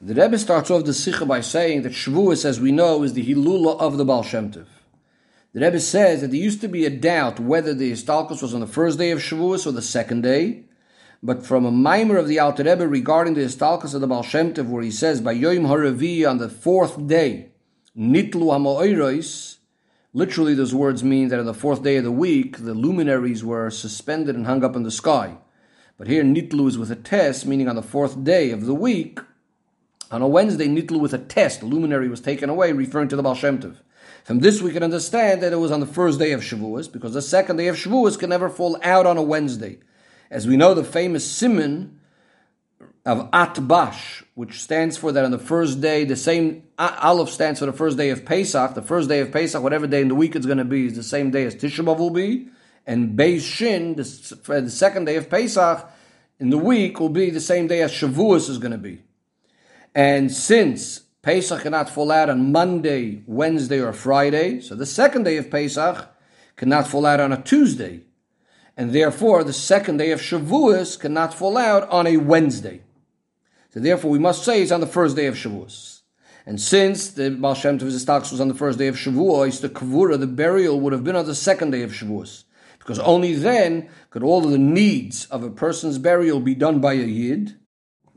The Rebbe starts off the Sikha by saying that Shavuos, as we know, is the Hilula of the Baal Shem Tov. The Rebbe says that there used to be a doubt whether the Histalkos was on the first day of Shavuos or the second day, but from a maimer of the Alter Rebbe regarding the Histalkos of the Baal Shem Tov, where he says, by Yom HaRavi on the fourth day, Nitlu HaMo'oiros, literally those words mean that on the fourth day of the week, the luminaries were suspended and hung up in the sky. But here Nitlu is with a test, meaning on the fourth day of the week, on a Wednesday, Nitlu with a test, the luminary was taken away, referring to the Baal Shem Tov. From this, we can understand that it was on the first day of Shavuos, because the second day of Shavuos can never fall out on a Wednesday. As we know, the famous simon of Atbash, which stands for that on the first day, the same Aleph stands for the first day of Pesach. The first day of Pesach, whatever day in the week it's going to be, is the same day as Tisha B'av will be. And Beis Shin, the, the second day of Pesach, in the week will be the same day as Shavuos is going to be. And since Pesach cannot fall out on Monday, Wednesday, or Friday, so the second day of Pesach cannot fall out on a Tuesday. And therefore, the second day of Shavuos cannot fall out on a Wednesday. So therefore, we must say it's on the first day of Shavuos. And since the Baal Shem Tov's was on the first day of Shavuos, the Kavura, the burial, would have been on the second day of Shavuos. Because only then could all of the needs of a person's burial be done by a Yid.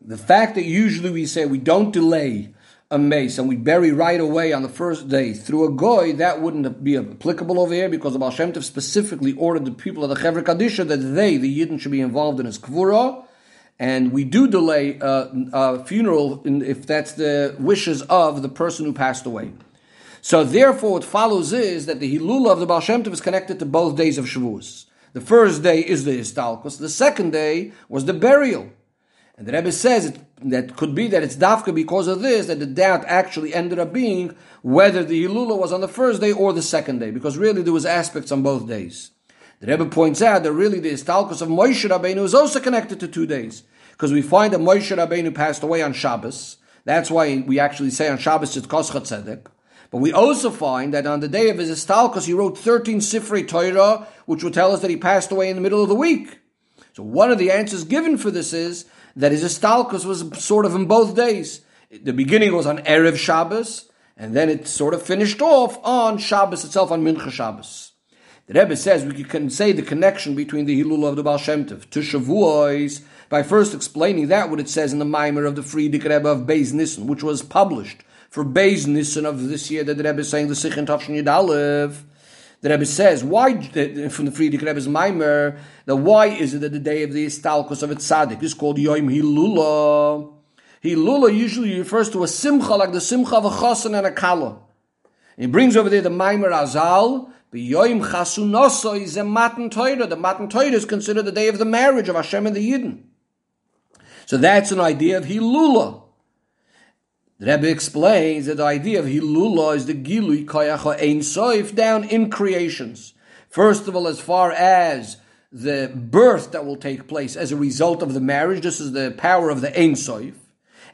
The fact that usually we say we don't delay a meis and we bury right away on the first day through a goy, that wouldn't be applicable over here because the Baal Shem Tov specifically ordered the people of the Chevra Kadisha that they, the Yidden, should be involved in his kvura. And we do delay a, a funeral in, if that's the wishes of the person who passed away. So therefore, what follows is that the Hilula of the Baal Shem Tov is connected to both days of Shavuos. The first day is the Histalkos. The second day was the burial. And the Rebbe says it, that could be that it's dafka because of this that the doubt actually ended up being whether the Hilula was on the first day or the second day, because really there was aspects on both days. The Rebbe points out that really the Istalkos of Moshe Rabbeinu is also connected to two days, because we find that Moshe Rabbeinu passed away on Shabbos. That's why we actually say on Shabbos it's Koschat Tzedek. But we also find that on the day of his Istalkos, he wrote 13 Sifrei Torah, which would tell us that he passed away in the middle of the week. So one of the answers given for this is that his Istalkus was sort of in both days. The beginning was on Erev Shabbos, and then it sort of finished off on Shabbos itself, on Mincha Shabbos. The Rebbe says we can say the connection between the Hilul of the Baal Shem Tov to Shavuos by first explaining that what it says in the Maimer of the Frierdiker Rebbe of Beis Nissen, which was published for Beis Nissen of this year that the Rebbe is saying the Sichin Tavshin Yud the Rebbe says, why, from the Frierdiker Rebbe's Maimer, that why is it that the day of the Istalkos of a tzaddik is called Yom Hilula? Hilula usually refers to a simcha, like the simcha of a chosan and a kala. He brings over there the Maimer Azal, the Yom Chasunoso is a Matan Torah. The Matan Torah is considered the day of the marriage of Hashem and the Yidden. So that's an idea of Hilula. The Rebbe explains that the idea of Hilula is the Gilui Koyacha Ein Soif down in creations. First of all, as far as the birth that will take place as a result of the marriage, this is the power of the Ein Soif.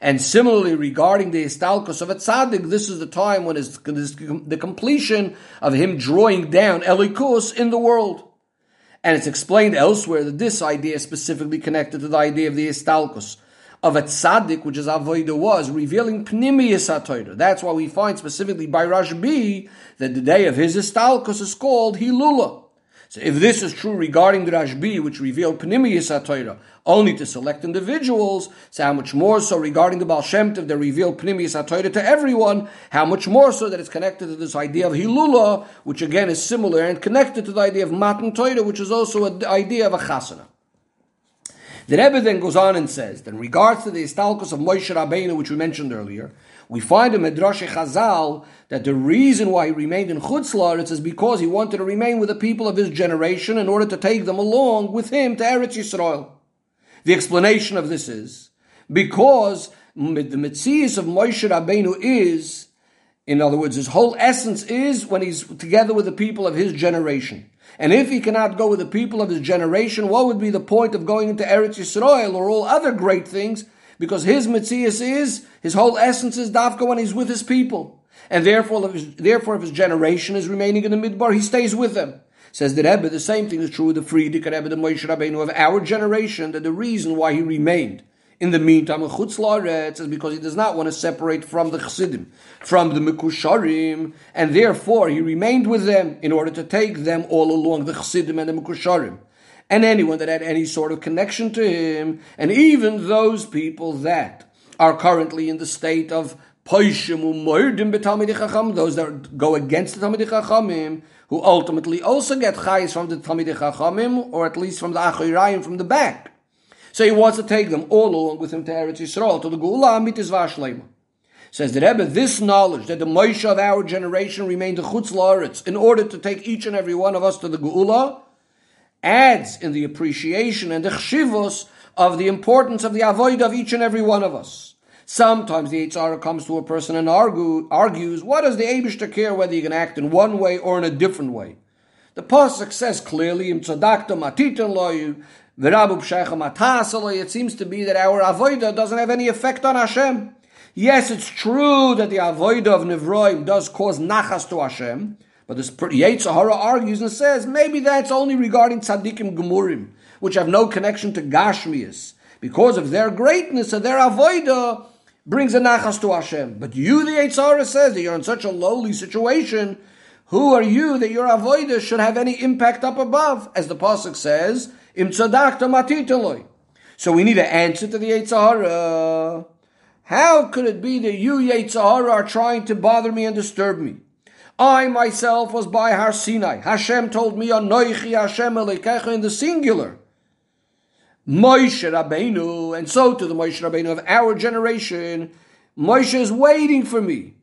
And similarly, regarding the Istalkos of a tzaddik, this is the time when it's the completion of him drawing down Elikus in the world. And it's explained elsewhere that this idea is specifically connected to the idea of the Istalkos of a tzaddik, which is avoida was, revealing pnimius HaTorah. That's why we find specifically by Rashbi that the day of his istalkos is called Hilula. So if this is true regarding the Rashbi, which revealed pnimius HaTorah only to select individuals, so how much more so regarding the Baal Shem Tov that revealed pnimius HaTorah to everyone, how much more so that it's connected to this idea of Hilula, which again is similar and connected to the idea of Matan Torah, which is also an idea of a chasana. The Rebbe then goes on and says that in regards to the Istalkos of Moshe Rabbeinu, which we mentioned earlier, we find in Medrash Chazal that the reason why he remained in Chutz La'aretz is because he wanted to remain with the people of his generation in order to take them along with him to Eretz Yisrael. The explanation of this is because the Metzias of Moshe Rabbeinu is, in other words, his whole essence is when he's together with the people of his generation. And if he cannot go with the people of his generation, what would be the point of going into Eretz Yisrael or all other great things? Because his Metzias is, his whole essence is Dafka when he's with his people. And therefore if, his, therefore, if his generation is remaining in the Midbar, he stays with them. Says the Rebbe, the same thing is true with the Frierdiker Rebbe, the Moshe Rabbeinu of our generation, that the reason why he remained in the meantime, Chutz La'aretz is because he does not want to separate from the Chassidim, from the Mekusharim, and therefore he remained with them in order to take them all along, the Chassidim and the Mekusharim. And anyone that had any sort of connection to him, and even those people that are currently in the state of Poishim those that go against the Talmidei chachamim, who ultimately also get chayis from the Talmidei chachamim, or at least from the Achoirayim from the back. So he wants to take them all along with him to Eretz Yisrael, to the Geula Amitis Vashlema. Says the Rebbe, this knowledge that the Moshe of our generation remained the Chutz La'aretz in order to take each and every one of us to the Geula, adds in the appreciation and the chshivos of the importance of the avoid of each and every one of us. Sometimes the Yetzer Hara comes to a person and argue, argues, what does the Abishter care whether you can act in one way or in a different way? The Pasuk says clearly, Im tzadakta matitan loyu, it seems to be that our avoida doesn't have any effect on Hashem. Yes, it's true that the avoida of Nivroim does cause nachas to Hashem, but this Yetzer Hara argues and says maybe that's only regarding tzaddikim gemurim, which have no connection to Gashmias. Because of their greatness and their avoida, brings a nachas to Hashem. But you, the Yetzer Hara, says that you're in such a lowly situation. Who are you that your avodah should have any impact up above? As the pasuk says, "Im matitaloi." So we need an answer to the Yetzer Hara. How could it be that you, Yetzer Hara, are trying to bother me and disturb me? I myself was by Har Sinai. Hashem told me, "Anoichi Hashem Elekecha" in the singular. Moshe Rabbeinu, and so to the Moshe Rabbeinu of our generation, Moshe is waiting for me.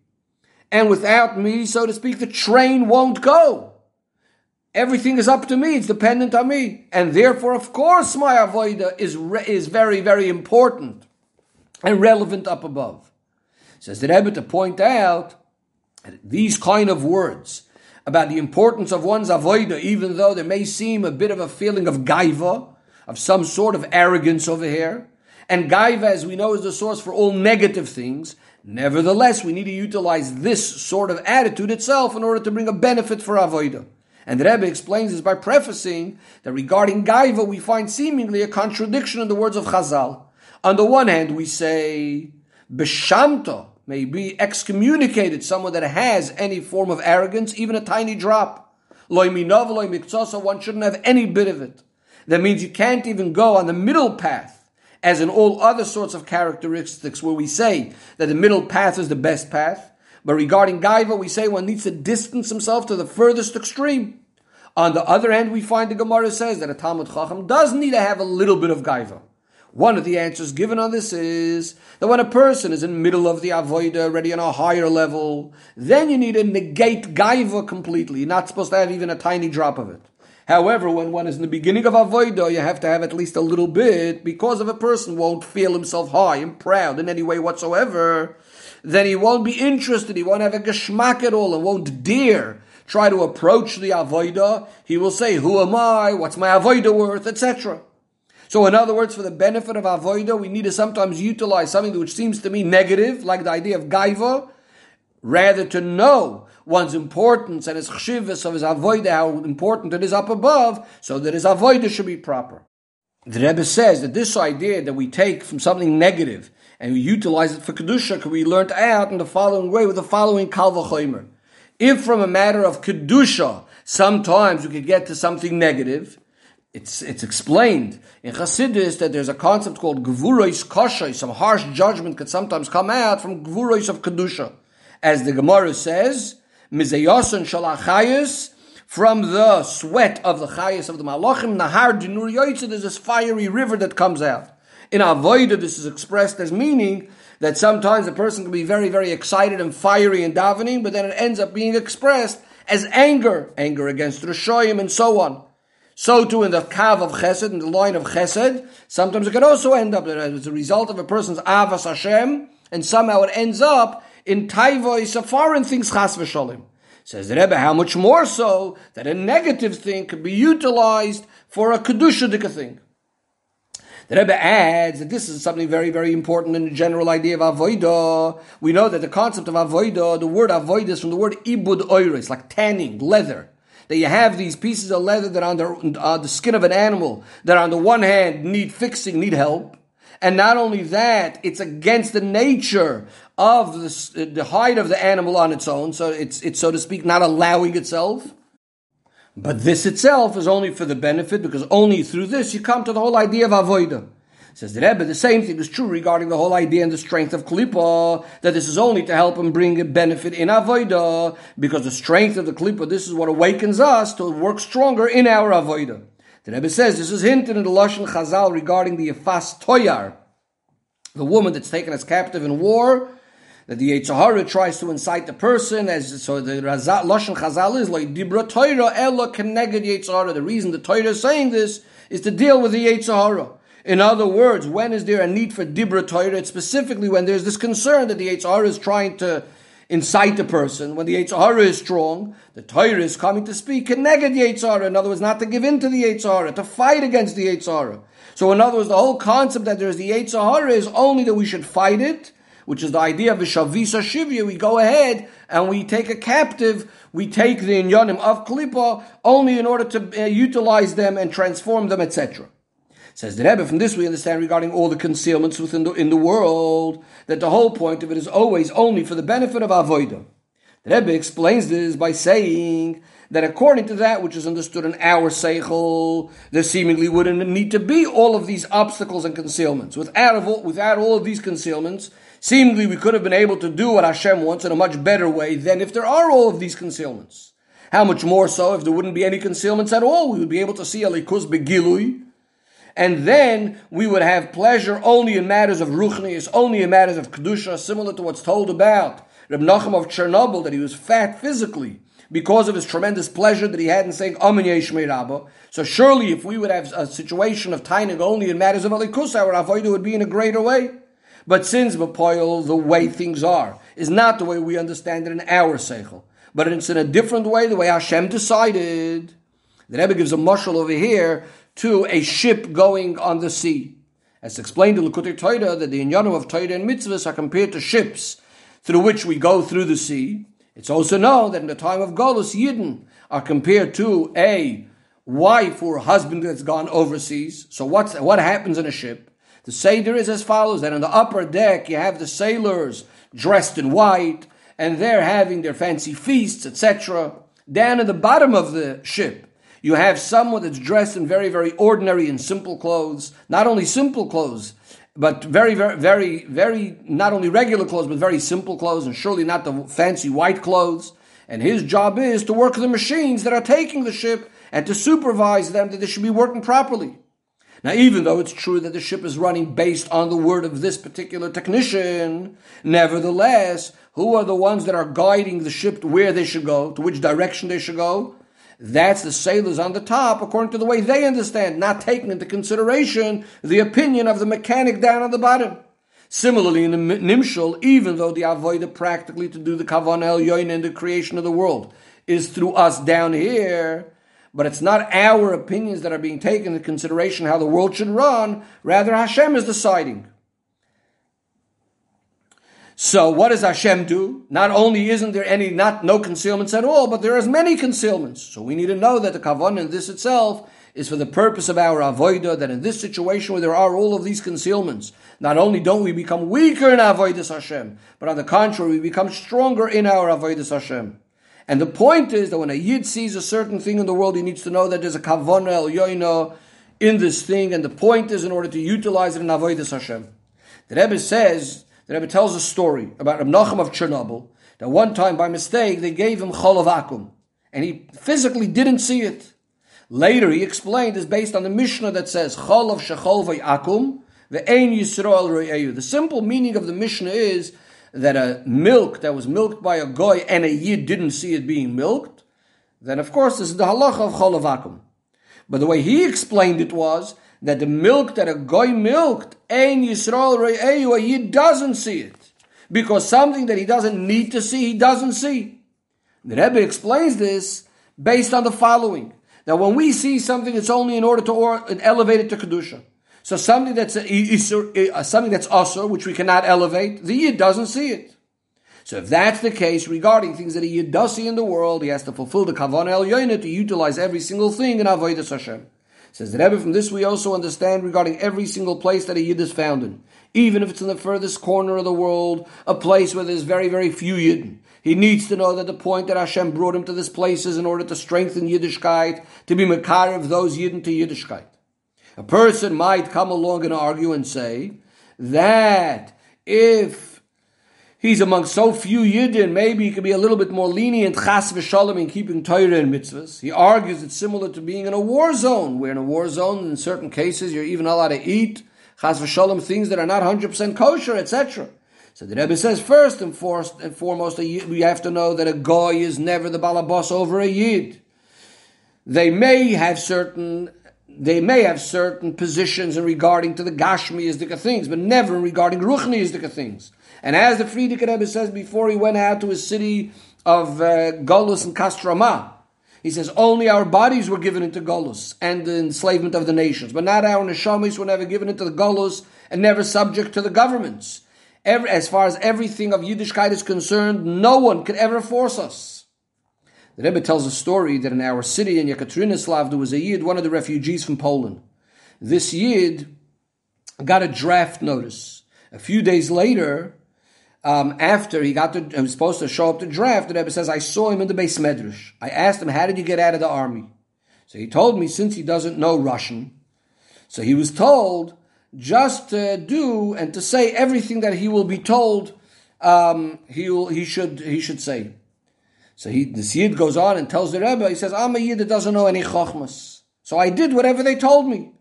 And without me, so to speak, the train won't go. Everything is up to me, it's dependent on me. And therefore, of course, my avoida is, re- is very, very important and relevant up above. Says the Rebbe to point out these kind of words about the importance of one's avoida, even though there may seem a bit of a feeling of gaiva, of some sort of arrogance over here. And Gaiva, as we know, is the source for all negative things. Nevertheless, we need to utilize this sort of attitude itself in order to bring a benefit for Avodah. And the Rebbe explains this by prefacing that regarding Gaiva, we find seemingly a contradiction in the words of Chazal. On the one hand, we say, Beshamta may be excommunicated, someone that has any form of arrogance, even a tiny drop. One shouldn't have any bit of it. That means you can't even go on the middle path, as in all other sorts of characteristics where we say that the middle path is the best path. But regarding Gaiva, we say one needs to distance himself to the furthest extreme. On the other hand, we find the Gemara says that a Talmud Chacham does need to have a little bit of Gaiva. One of the answers given on this is that when a person is in the middle of the avoida, already on a higher level, then you need to negate gaiva completely. You're not supposed to have even a tiny drop of it. However, when one is in the beginning of avodah, you have to have at least a little bit, because if a person won't feel himself high and proud in any way whatsoever, then he won't be interested, he won't have a geschmack at all, and won't dare try to approach the avodah. He will say, who am I? What's my avodah worth? Etc. So, in other words, for the benefit of avodah, we need to sometimes utilize something which seems to me negative, like the idea of gaiva, rather to know one's importance and his chshivas of his avodah, how important it is up above, so that his avodah should be proper. The Rebbe says that this idea that we take from something negative and we utilize it for kedusha be learned out in the following way with the following kalvachomer. If from a matter of kedusha, sometimes we could get to something negative, it's, it's explained in Chassidus that there's a concept called gvurois koshay, some harsh judgment could sometimes come out from gvurois of kedusha. As the Gemara says, Mizayosan shalachayis, from the sweat of the chayas of the malachim, nahar dinur yoytze, there's this fiery river that comes out. In Avodah, this is expressed as meaning that sometimes a person can be very, very excited and fiery in davening, but then it ends up being expressed as anger, anger against Rishoyim and so on. So too in the kav of chesed, in the line of chesed, sometimes it can also end up as a result of a person's avas Hashem, and somehow it ends up in taivois of foreign things chas v'sholim. Says the Rebbe, how much more so that a negative thing could be utilized for a kedusha thing. The Rebbe adds that this is something very, very important in the general idea of avoida. We know that the concept of avoida, the word avoida is from the word ibud oiris, like tanning, leather. That you have these pieces of leather that are on the, uh, the skin of an animal that on the one hand need fixing, need help, And not only that, it's against the nature of the, the height of the animal on its own. So it's, it's, so to speak, not allowing itself. But this itself is only for the benefit because only through this you come to the whole idea of avodah. Says the Rebbe, the same thing is true regarding the whole idea and the strength of Klippa, that this is only to help him bring a benefit in Avodah, because the strength of the Klippa, this is what awakens us to work stronger in our Avodah. The Rebbe says this is hinted in the Lashon Chazal regarding the Yefas Toyar, the woman that's taken as captive in war, that the Yetzer Hara tries to incite the person, as so the Raza, Lashon Chazal is like Dibra Torah Ella Keneged Yetzer Hara. The reason the Torah is saying this is to deal with the Yetzer Hara. In other words, when is there a need for Dibra Torah? It's specifically when there's this concern that the Yetzer Hara is trying to incite the person. When the Yetzer Hara is strong, the Torah is coming to speak Keneged Yetzer Hara. In other words, not to give in to the Yetzer Hara, to fight against the Yetzer Hara. So in other words, the whole concept that there's the Yetzer Hara is only that we should fight it, which is the idea of Vishavisa Shivya, we go ahead and we take a captive, we take the inyanim of Klippa only in order to uh, utilize them and transform them, etc. Says the Rebbe, from this we understand regarding all the concealments within the, in the world, that the whole point of it is always only for the benefit of Avodah. The Rebbe explains this by saying that according to that which is understood in our seichel, there seemingly wouldn't need to be all of these obstacles and concealments. Without, without all of these concealments, Seemingly, we could have been able to do what Hashem wants in a much better way than if there are all of these concealments. How much more so if there wouldn't be any concealments at all? We would be able to see Alikus Begilui, and then we would have pleasure only in matters of Ruchnius, only in matters of Kedusha, similar to what's told about Reb Nachum of Chernobyl, that he was fat physically because of his tremendous pleasure that he had in saying Amen Yeshmei Rabba. So surely if we would have a situation of Tainig only in matters of Alikus, our Avodah would be in a greater way. But since Bapoil, the way things are, is not the way we understand it in our Seichel, but it's in a different way, the way Hashem decided. The Rebbe gives a moshol over here to a ship going on the sea. As explained in Likutei Torah, that the Inyanu of Torah and mitzvahs are compared to ships through which we go through the sea. It's also known that in the time of Golus, Yidden are compared to a wife or husband that's gone overseas. So what's, what happens in a ship? The Seder is as follows that on the upper deck you have the sailors dressed in white, and they're having their fancy feasts, etc. Down at the bottom of the ship, you have someone that's dressed in very, very ordinary and simple clothes. Not only simple clothes, but very, very, very, very, not only regular clothes, but very simple clothes, and surely not the fancy white clothes. And his job is to work the machines that are taking the ship and to supervise them that they should be working properly. Now, even though it's true that the ship is running based on the word of this particular technician, nevertheless, who are the ones that are guiding the ship to where they should go, to which direction they should go? That's the sailors on the top, according to the way they understand, not taking into consideration the opinion of the mechanic down on the bottom. Similarly, in the Nimshal, even though the avoida practically to do the Kavan El Yoin and the creation of the world is through us down here, but it's not our opinions that are being taken into consideration how the world should run. Rather, Hashem is deciding. So, what does Hashem do? Not only isn't there any, not no concealments at all, but there is many concealments. So, we need to know that the kavan in this itself is for the purpose of our avodah. That in this situation where there are all of these concealments, not only don't we become weaker in avodas Hashem, but on the contrary, we become stronger in our avodas Hashem. And the point is that when a yid sees a certain thing in the world, he needs to know that there's a kavana el yoina in this thing, and the point is in order to utilize it in avodas Hashem. The Rebbe says, the Rebbe tells a story about Reb Nachum of Chernobyl, that one time by mistake they gave him cholov akum, and he physically didn't see it. Later he explained is based on the Mishnah that says cholov shechol akum, the The simple meaning of the Mishnah is that a milk that was milked by a goy and a yid didn't see it being milked, then of course this is the halacha of cholavakum. But the way he explained it was that the milk that a goy milked, ein yisrael re'eyu, a yid doesn't see it. Because something that he doesn't need to see, he doesn't see. The Rebbe explains this based on the following. That when we see something, it's only in order to elevate it to Kedusha. So something that's a, a, uh, something that's osur, which we cannot elevate, the yid doesn't see it. So if that's the case regarding things that a yid does see in the world, he has to fulfill the kavan el yoyna to utilize every single thing in avodas Hashem. Says the Rebbe, from this we also understand regarding every single place that a Yid is found in. Even if it's in the furthest corner of the world, a place where there's very, very few Yidden. He needs to know that the point that Hashem brought him to this place is in order to strengthen Yiddishkeit, to be Makar of those Yidden to Yiddishkeit. A person might come along and argue and say that if he's among so few Yidden, maybe he could be a little bit more lenient, chas v'shalom, in keeping Torah and mitzvahs. He argues it's similar to being in a war zone, where in a war zone, in certain cases, you're even allowed to eat chas v'shalom things that are not 100% kosher, etc. So the Rebbe says first and, foremost, we have to know that a goy is never the balabas over a yid. They may have certain they may have certain positions in regarding to the Gashmiistic things, but never in regarding Ruchniistic things. And as the Frierdiker Rebbe says before he went out to his city of uh, Golus and Kostroma, he says only our bodies were given into Golus and the enslavement of the nations, but not our neshamis were never given into the Golus and never subject to the governments. Every, as far as everything of Yiddishkeit is concerned, no one could ever force us. The Rebbe tells a story that in our city in Yekaterinoslav there was a Yid, one of the refugees from Poland. This Yid got a draft notice. A few days later, um, after he got to, he was supposed to show up to draft, the Rebbe says, I saw him in the beis medrash. I asked him, how did you get out of the army? So he told me, since he doesn't know Russian, so he was told just to do and to say everything that he will be told um, he will, he should he should say. So he the Yid goes on and tells the Rebbe, he says, I'm a Yid that doesn't know any chokhmas. So I did whatever they told me.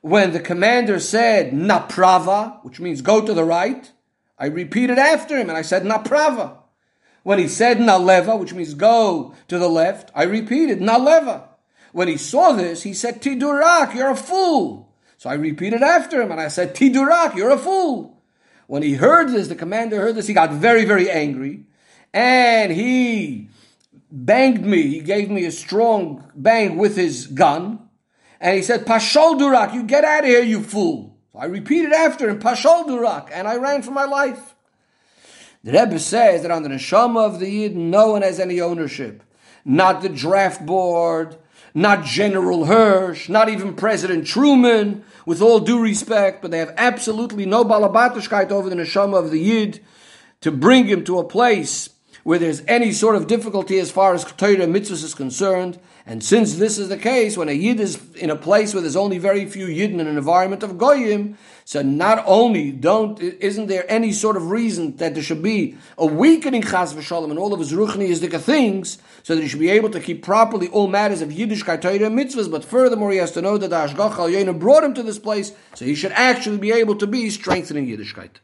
When the commander said naprava, which means go to the right, I repeated after him and I said naprava. When he said naleva, which means go to the left, I repeated naleva. When he saw this, he said tidurak, you're a fool. So I repeated after him and I said, Tidurak, you're a fool. When he heard this, the commander heard this, he got very, very angry and he banged me. He gave me a strong bang with his gun and he said, Pashol Durak, you get out of here, you fool. So I repeated after him, Pashol Durak, and I ran for my life. The Rebbe says that on the neshama of the Yid, no one has any ownership. Not the draft board, not General Hershey, not even President Truman, with all due respect, but they have absolutely no balabatushkeit over the neshama of the Yid to bring him to a place where there's any sort of difficulty as far as Torah mitzvahs is concerned. And since this is the case, when a Yid is in a place where there's only very few Yidden in an environment of Goyim, so not only don't isn't there any sort of reason that there should be a weakening chas v'shalom and all of his ruchniistic things, so that he should be able to keep properly all matters of Yiddishkeit Torah mitzvahs. But furthermore, he has to know that the Ashgach Al brought him to this place, so he should actually be able to be strengthening Yiddishkeit.